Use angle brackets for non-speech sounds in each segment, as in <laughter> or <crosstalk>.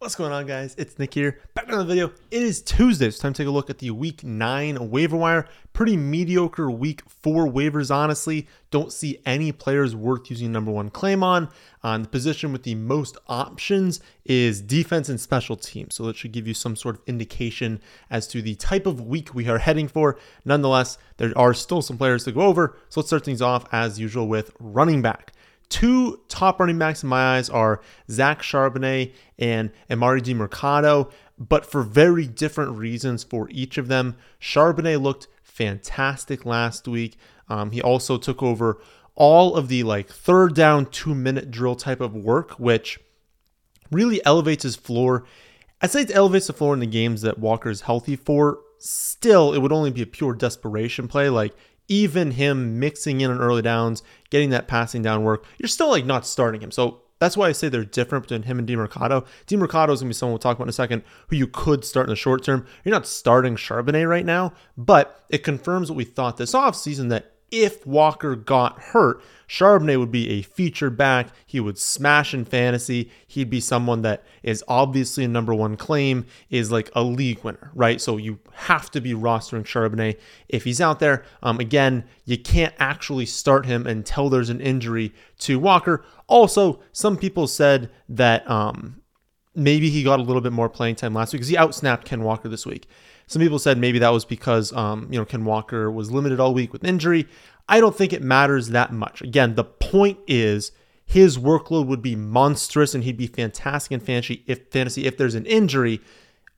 What's going on, guys? It's Nick here. Back on the video. It is Tuesday. It's time to take a look at the week nine waiver wire. Pretty mediocre week four waivers, honestly. Don't see any players worth using number one claim on. Uh, on the position with the most options is defense and special teams. So that should give you some sort of indication as to the type of week we are <laughs> heading for. Nonetheless, there are still some players to go over. So let's start things off as usual with running back two top running backs in my eyes are Zach Charbonnet and Emari Demercado, but for very different reasons for each of them. Charbonnet looked fantastic last week. Um, he also took over all of the like third down, two minute drill type of work, which really elevates his floor. I'd say it elevates the floor in the games that Walker is healthy for. Still, it would only be a pure desperation play. Like even him mixing in on early downs, getting that passing down work, you're still like not starting him. So that's why I say they're different between him and Demercado. Demercado is going to be someone we'll talk about in a second who you could start in the short term. You're not starting Charbonnet right now, but it confirms what we thought this offseason that if Walker got hurt, Charbonnet would be a featured back. He would smash in fantasy. He'd be someone that is obviously a number one claim, is like a league winner, right? So you have to be rostering Charbonnet if he's out there. Um, again, you can't actually start him until there's an injury to Walker. Also, some people said that um, maybe he got a little bit more playing time last week because he outsnapped Ken Walker this week. Some people said maybe that was because um, you know Ken Walker was limited all week with injury. I don't think it matters that much. Again, the point is his workload would be monstrous and he'd be fantastic in fantasy if fantasy if there's an injury.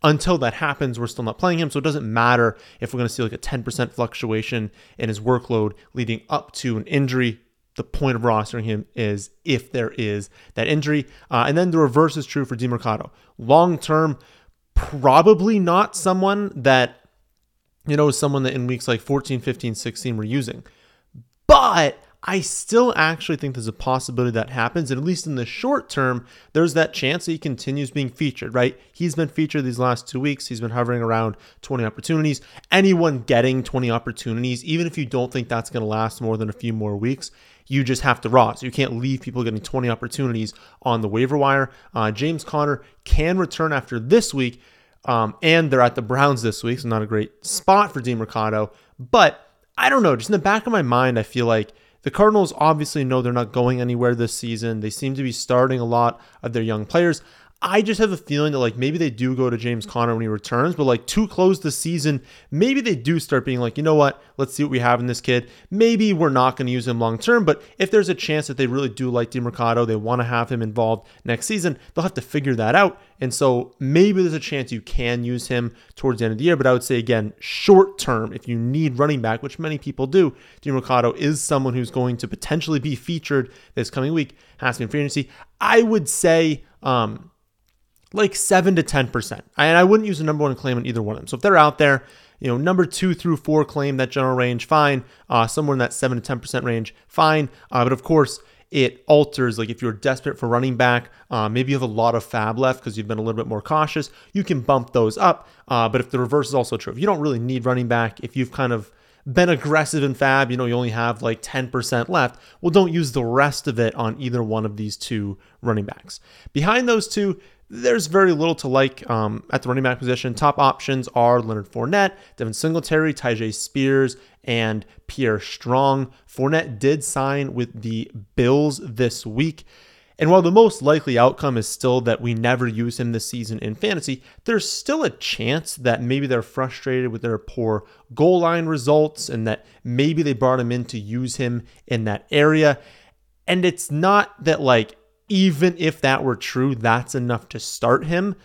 Until that happens, we're still not playing him, so it doesn't matter if we're going to see like a 10% fluctuation in his workload leading up to an injury the point of rostering him is if there is that injury. Uh, and then the reverse is true for Demercado. Long term, probably not someone that, you know, someone that in weeks like 14, 15, 16 we're using. But I still actually think there's a possibility that happens. And at least in the short term, there's that chance that he continues being featured, right? He's been featured these last two weeks. He's been hovering around 20 opportunities. Anyone getting 20 opportunities, even if you don't think that's going to last more than a few more weeks, you just have to raw. So you can't leave people getting 20 opportunities on the waiver wire. Uh, James Conner can return after this week, um, and they're at the Browns this week, so not a great spot for Demercado. But I don't know. Just in the back of my mind, I feel like the Cardinals obviously know they're not going anywhere this season. They seem to be starting a lot of their young players. I just have a feeling that like maybe they do go to James Conner when he returns, but like to close the season, maybe they do start being like, you know what, let's see what we have in this kid. Maybe we're not going to use him long term, but if there's a chance that they really do like Demercado, they want to have him involved next season, they'll have to figure that out. And so maybe there's a chance you can use him towards the end of the year. But I would say again, short term, if you need running back, which many people do, Demercado is someone who's going to potentially be featured this coming week, has to be free agency. I would say. Um, like 7 to 10%. And I wouldn't use a number one claim on either one of them. So if they're out there, you know, number two through four claim, that general range, fine. Uh, somewhere in that 7 to 10% range, fine. Uh, but of course, it alters. Like if you're desperate for running back, uh, maybe you have a lot of FAAB left because you've been a little bit more cautious, you can bump those up. Uh, but if the reverse is also true, if you don't really need running back, if you've kind of been aggressive in FAAB, you know, you only have like 10% left. Well, don't use the rest of it on either one of these two running backs. Behind those two, there's very little to like um, at the running back position. Top options are Leonard Fournette, Devin Singletary, Tyjae Spears, and Pierre Strong. Fournette did sign with the Bills this week. And while the most likely outcome is still that we never use him this season in fantasy, there's still a chance that maybe they're frustrated with their poor goal line results and that maybe they brought him in to use him in that area. And it's not that like even if that were true, that's enough to start him.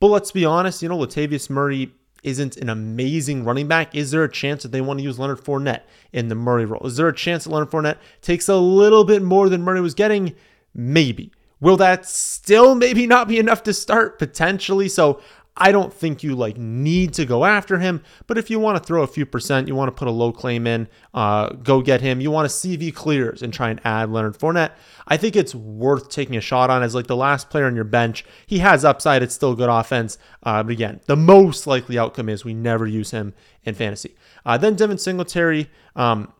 But let's be honest, you know, Latavius Murray isn't an amazing running back. Is there a chance that they want to use Leonard Fournette in the Murray role? Is there a chance that Leonard Fournette takes a little bit more than Murray was getting? Maybe. Will that still maybe not be enough to start? Potentially. So I don't think you like need to go after him, but if you want to throw a few percent, you want to put a low claim in, uh, go get him. You want to he clears and try and add Leonard Fournette. I think it's worth taking a shot on as like the last player on your bench. He has upside. It's still good offense, uh, but again, the most likely outcome is we never use him in fantasy. Uh, then Devin Singletary. Um,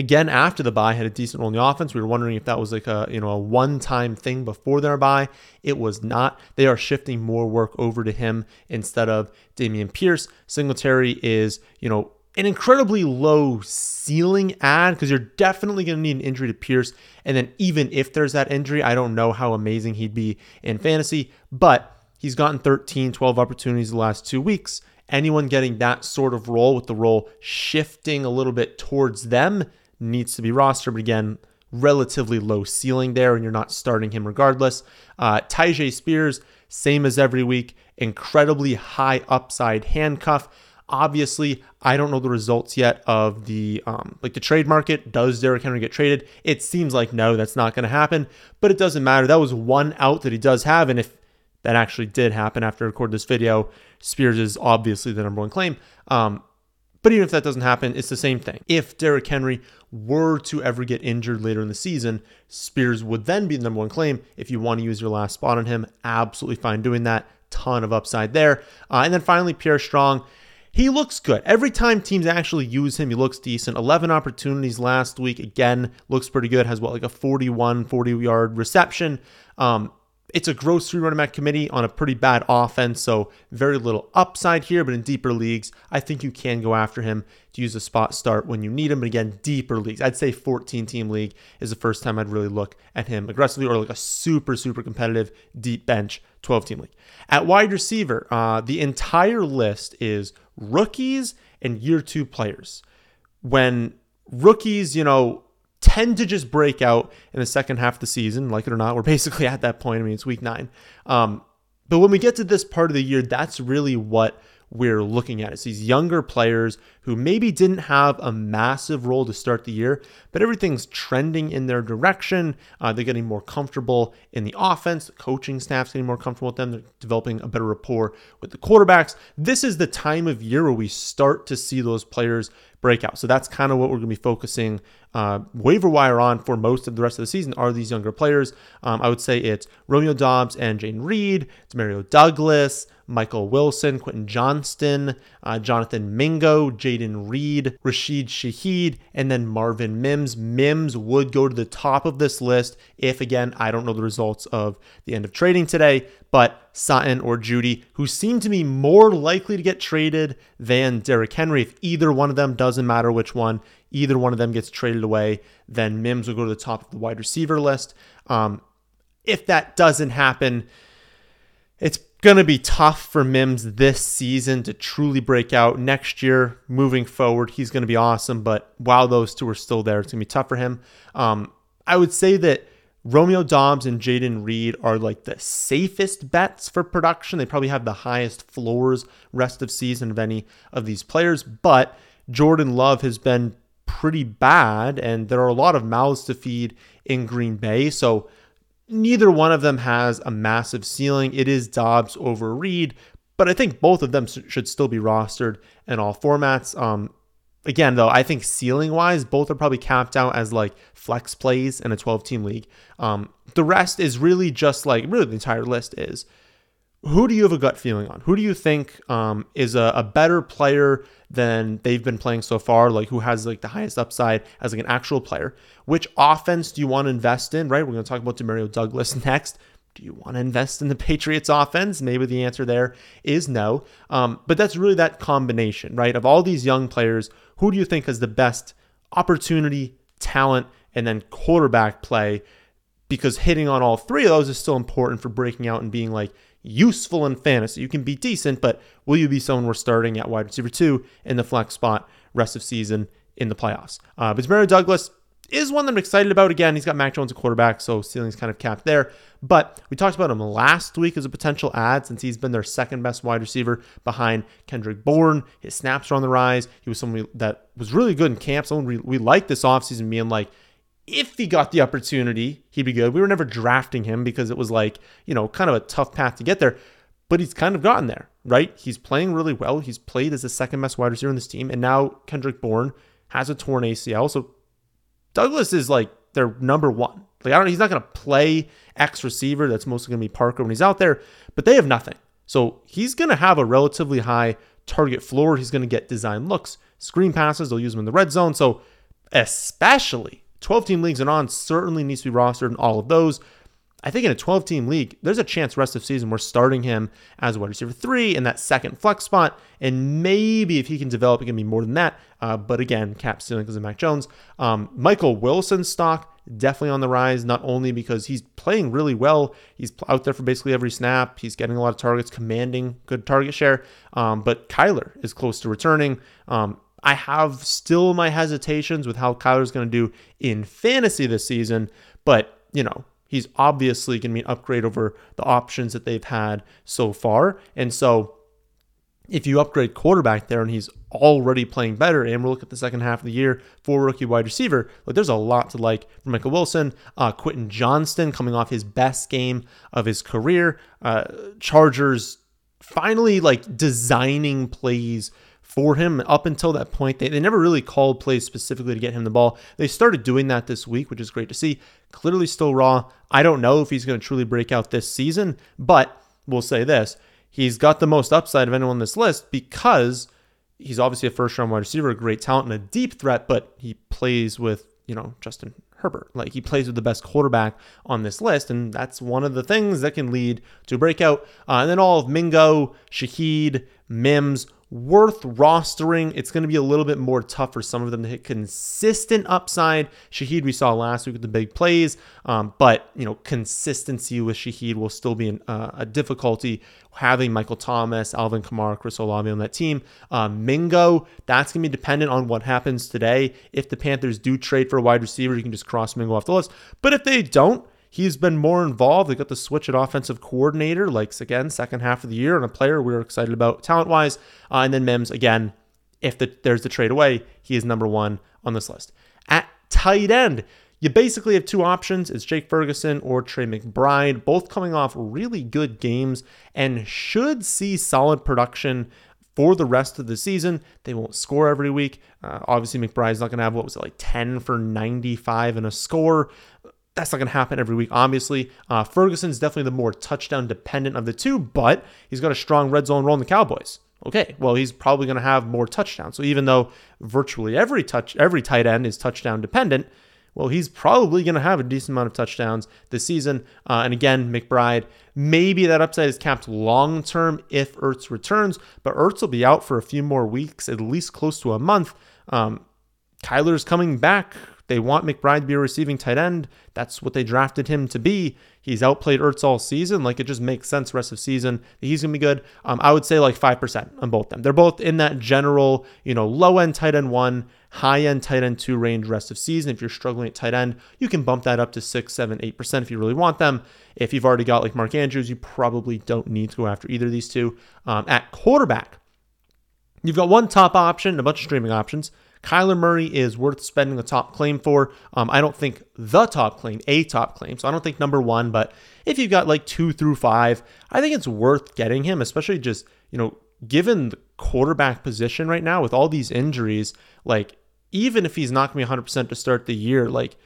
Again, after the bye had a decent role in the offense. We were wondering if that was like a you know a one-time thing before their bye. It was not. They are shifting more work over to him instead of Dameon Pierce. Singletary is you know an incredibly low ceiling ad because you're definitely going to need an injury to Pierce. And then even if there's that injury, I don't know how amazing he'd be in fantasy, but he's gotten 13, 12 opportunities the last two weeks. Anyone getting that sort of role with the role shifting a little bit towards them needs to be rostered. But again, relatively low ceiling there, and you're not starting him regardless. Uh, Tyjae Spears, same as every week, incredibly high upside handcuff. Obviously, I don't know the results yet of the um, like the trade market. Does Derrick Henry get traded? It seems like no, that's not going to happen. But it doesn't matter. That was one out that he does have, and if that actually did happen after I record this video, Spears is obviously the number one claim. Um, but even if that doesn't happen, it's the same thing. If Derrick Henry were to ever get injured later in the season, Spears would then be the number one claim. If you want to use your last spot on him, absolutely fine doing that. Ton of upside there. Uh, and then finally, Pierre Strong he looks good. Every time teams actually use him, he looks decent. 11 opportunities last week. Again, looks pretty good. Has what, like a 41, 40 yard reception. Um, it's a gross three running back committee on a pretty bad offense, so very little upside here. But in deeper leagues, I think you can go after him to use a spot start when you need him. But again, deeper leagues, I'd say 14 team league is the first time I'd really look at him aggressively, or like a super super competitive deep bench 12 team league. At wide receiver, uh, the entire list is rookies and year two players. When rookies, you know, tend to just break out in the second half of the season, like it or not, we're basically at that point. I mean, it's week nine. Um, but when we get to this part of the year, that's really what we're looking at. It's these younger players who maybe didn't have a massive role to start the year, but everything's trending in their direction. Uh, they're getting more comfortable in the offense. The coaching staff's getting more comfortable with them. They're developing a better rapport with the quarterbacks. This is the time of year where we start to see those players break out. So that's kind of what we're going to be focusing uh, waiver wire on for most of the rest of the season are these younger players. Um, I would say it's Romeo Doubs and Jayden Reed, it's Mario Douglas, Michael Wilson, Quentin Johnston, uh, Jonathan Mingo, Jayden Reed, Rashid Shaheed, and then Marvin Mims. Mims would go to the top of this list if, again, I don't know the results of the end of trading today, but Sutton or Judy, who seem to be more likely to get traded than Derrick Henry. If either one of them doesn't matter which one, either one of them gets traded away, then Mims will go to the top of the wide receiver list. Um, if that doesn't happen, it's going to be tough for Mims this season to truly break out. Next year, moving forward, he's going to be awesome. But while those two are still there, it's going to be tough for him. Um, I would say that Romeo Doubs and Jayden Reed are like the safest bets for production. They probably have the highest floors rest of season of any of these players. But Jordan Love has been pretty bad, and there are a lot of mouths to feed in Green Bay. So Neither one of them has a massive ceiling. It is Doubs over Reed, but I think both of them should still be rostered in all formats. Um, again, though, I think ceiling wise, both are probably capped out as like flex plays in a 12 team league. Um, the rest is really just like, really, the entire list is who do you have a gut feeling on? Who do you think um, is a, a, better player than they've been playing so far? Like who has like the highest upside as like an actual player? Which offense do you want to invest in? Right, we're going to talk about Demario Douglas <laughs> next. Do you want to invest in the Patriots offense? Maybe the answer there is no. Um, but that's really that combination, right? Of all these young players, who do you think has the best opportunity, talent, and then quarterback play? Because hitting on all three of those is still important for breaking out and being like useful in fantasy. You can be decent, but will you be someone we're starting at wide receiver two in the flex spot rest of season in the playoffs? Uh, but Mary Douglas is one that I'm excited about. Again, he's got Mac Jones a quarterback, so ceiling's kind of capped there. But we talked about him last week as a potential ad since he's been their second best wide receiver behind Kendrick Bourne. His snaps are on the rise. He was someone that was really good in camp. Someone we, we liked this offseason being like, if he got the opportunity, he'd be good. We were never drafting him because it was like, you know, kind of a tough path to get there, but he's kind of gotten there, right? He's playing really well. He's played as the second best wide receiver in this team, and now Kendrick Bourne has a torn ACL. So Douglas is like their number one. Like I don't he's not gonna play X receiver. That's mostly gonna be Parker when he's out there, but they have nothing. So he's gonna have a relatively high target floor. He's gonna get design looks, screen passes, they'll use him in the red zone. So especially 12 team leagues and on, certainly needs to be rostered in all of those. I think in a 12 team league, there's a chance rest of season we're starting him as wide receiver three in that second flex spot. And maybe if he can develop, it can be more than that. Uh, but again, cap ceiling because of Mac Jones. Um, Michael Wilson stock definitely on the rise, not only because he's playing really well, he's out there for basically every snap, he's getting a lot of targets, commanding good target share. Um, but Kyler is close to returning. Um, I have still my hesitations with how Kyler's going to do in fantasy this season, but you know, he's obviously going to be an upgrade over the options that they've had so far. And so if you upgrade quarterback there and he's already playing better, and we'll look at the second half of the year for rookie wide receiver, but there's a lot to like for Michael Wilson. Uh, Quentin Johnston coming off his best game of his career. Uh, Chargers finally like designing plays for him. Up until that point, they, they never really called plays specifically to get him the ball. They started doing that this week, which is great to see. Clearly still raw. I don't know if he's going to truly break out this season, but we'll say this. He's got the most upside of anyone on this list because he's obviously a first round wide receiver, a great talent and a deep threat, but he plays with, you know, Justin Herbert. Like he plays with the best quarterback on this list, and that's one of the things that can lead to a breakout. Uh, and then all of Mingo, Shaheed, Mims, worth rostering. It's going to be a little bit more tough for some of them to hit consistent upside. Shaheed, we saw last week with the big plays, um, but you know consistency with Shaheed will still be an, uh, a difficulty. Having Michael Thomas, Alvin Kamara, Chris Olave on that team, uh, Mingo, that's going to be dependent on what happens today. If the Panthers do trade for a wide receiver, you can just cross Mingo off the list. But if they don't, He's been more involved. They got the switch at offensive coordinator, like again, second half of the year, and a player we are excited about talent wise. Uh, and then Mims, again, if the, there's the trade away, he is number one on this list. At tight end, you basically have two options. It's Jake Ferguson or Trey McBride, both coming off really good games and should see solid production for the rest of the season. They won't score every week. Uh, obviously, McBride's not going to have what was it like 10 for 95 and a score, that's not going to happen every week, obviously. Uh, Ferguson's definitely the more touchdown dependent of the two, but he's got a strong red zone role in the Cowboys. Okay, well, he's probably going to have more touchdowns. So even though virtually every touch, every tight end is touchdown dependent, well, he's probably going to have a decent amount of touchdowns this season. Uh, and again, McBride, maybe that upside is capped long term if Ertz returns, but Ertz will be out for a few more weeks, at least close to a month. Um, Kyler's coming back they want McBride to be a receiving tight end. That's what they drafted him to be. He's outplayed Ertz all season. Like it just makes sense rest of season. He's gonna be good. Um, I would say like five percent on both them. They're both in that general, you know, low end tight end one, high end tight end two range rest of season. If you're struggling at tight end, you can bump that up to six, seven, eight percent if you really want them. If you've already got like Mark Andrews, you probably don't need to go after either of these two. Um, at quarterback, you've got one top option, a bunch of streaming options. Kyler Murray is worth spending the top claim for. Um, I don't think the top claim, a top claim. So I don't think number one, but if you've got like two through five, I think it's worth getting him, especially just, you know, given the quarterback position right now with all these injuries, like even if he's not going to be 100% to start the year, like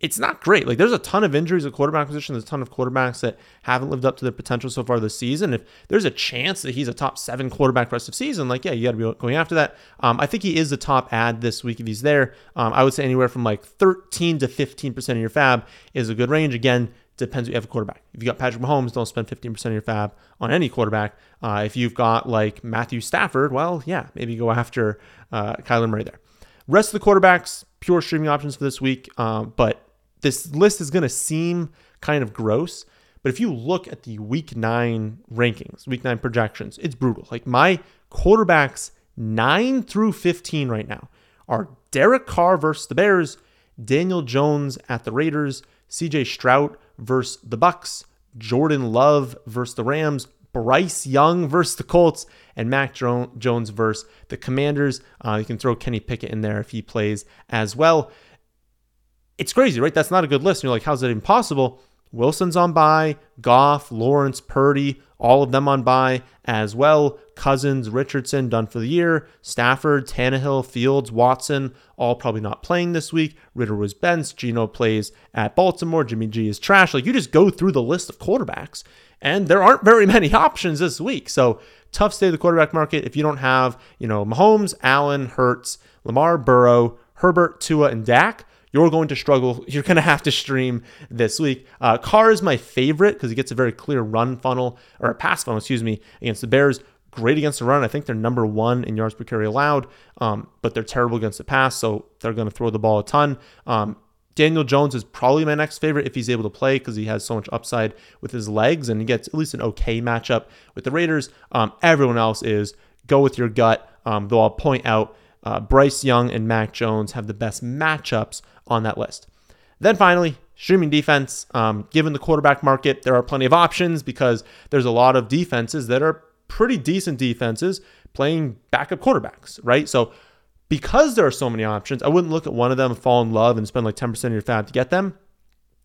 it's not great. Like there's a ton of injuries at quarterback position. There's a ton of quarterbacks that haven't lived up to their potential so far this season. If there's a chance that he's a top seven quarterback rest of season, like yeah, you got to be going after that. Um, I think he is the top ad this week if he's there. Um, I would say anywhere from like 13 to 15 percent of your FAAB is a good range. Again, depends if you have a quarterback. If you got Patrick Mahomes, don't spend 15 percent of your FAAB on any quarterback. Uh, if you've got like Matthew Stafford, well, yeah, maybe go after uh, Kyler Murray there. Rest of the quarterbacks, pure streaming options for this week, uh, but this list is going to seem kind of gross, but if you look at the week nine rankings, week nine projections, it's brutal. Like my quarterbacks nine through 15 right now are Derek Carr versus the Bears, Daniel Jones at the Raiders, CJ Stroud versus the Bucks, Jordan Love versus the Rams, Bryce Young versus the Colts, and Mac Jones versus the Commanders. Uh, you can throw Kenny Pickett in there if he plays as well it's crazy, right? That's not a good list. And you're like, how's that impossible? Wilson's on bye, Goff, Lawrence, Purdy, all of them on bye as well. Cousins, Richardson done for the year. Stafford, Tannehill, Fields, Watson, all probably not playing this week. Ridder was benched. Geno plays at Baltimore. Jimmy G is trash. Like you just go through the list of quarterbacks, and there aren't very many <laughs> options this week. So tough state of the quarterback market. If you don't have, you know, Mahomes, Allen, Hurts, Lamar, Burrow, Herbert, Tua, and Dak, you're going to struggle. You're going to have to stream this week. Uh, Carr is my favorite because he gets a very clear run funnel or a pass funnel, excuse me, against the Bears. Great against the run. I think they're number one in yards per carry allowed, um, but they're terrible against the pass, so they're going to throw the ball a ton. Um, Daniel Jones is probably my next favorite if he's able to play because he has so much upside with his legs and he gets at least an okay matchup with the Raiders. Um, everyone else is go with your gut, um, though I'll point out uh, Bryce Young and Mac Jones have the best matchups on that list. Then finally, streaming defense. Um, given the quarterback market, there are plenty of options because there's a lot of defenses that are pretty decent defenses playing backup quarterbacks, right? So because there are so many options, I wouldn't look at one of them, fall in love, and spend like 10% of your FAAB to get them.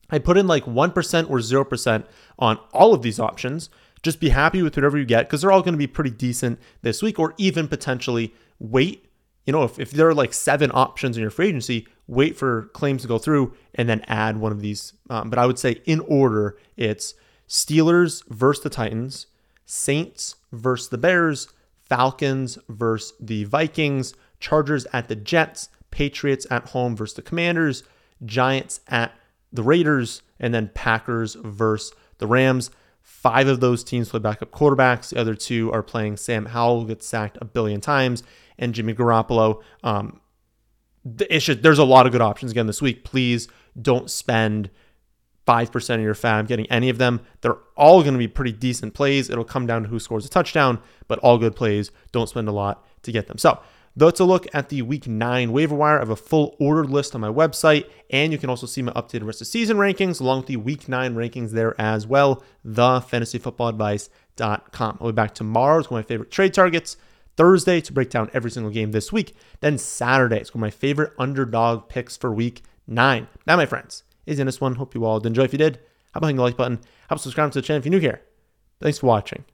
I put in like 1% or 0% on all of these options. Just be happy with whatever you get because they're all going to be pretty decent this week, or even potentially wait. You know, if, if there are like seven options in your free agency, wait for claims to go through and then add one of these. Um, but I would say in order, it's Steelers versus the Titans, Saints versus the Bears, Falcons versus the Vikings, Chargers at the Jets, Patriots at home versus the Commanders, Giants at the Raiders, and then Packers versus the Rams. Five of those teams play backup quarterbacks. The other two are playing Sam Howell, gets sacked a billion times, and Jimmy Garoppolo. Um, it's just, there's a lot of good options again this week. Please don't spend 5% of your FAAB getting any of them. They're all going to be pretty decent plays. It'll come down to who scores a touchdown, but all good plays. Don't spend a lot to get them. So that's a look at the week nine waiver wire. I have a full ordered list on my website, and you can also see my updated rest of season rankings along with the week nine rankings there as well. The TheFantasyFootballAdvice.com. I'll be back tomorrow to my favorite trade targets. Thursday to break down every single game this week. Then Saturday is my favorite underdog picks for week nine. That, my friends, is in this one. Hope you all did enjoy. If you did, how about hitting the like button? About subscribing to the channel if you're new here? Thanks for watching.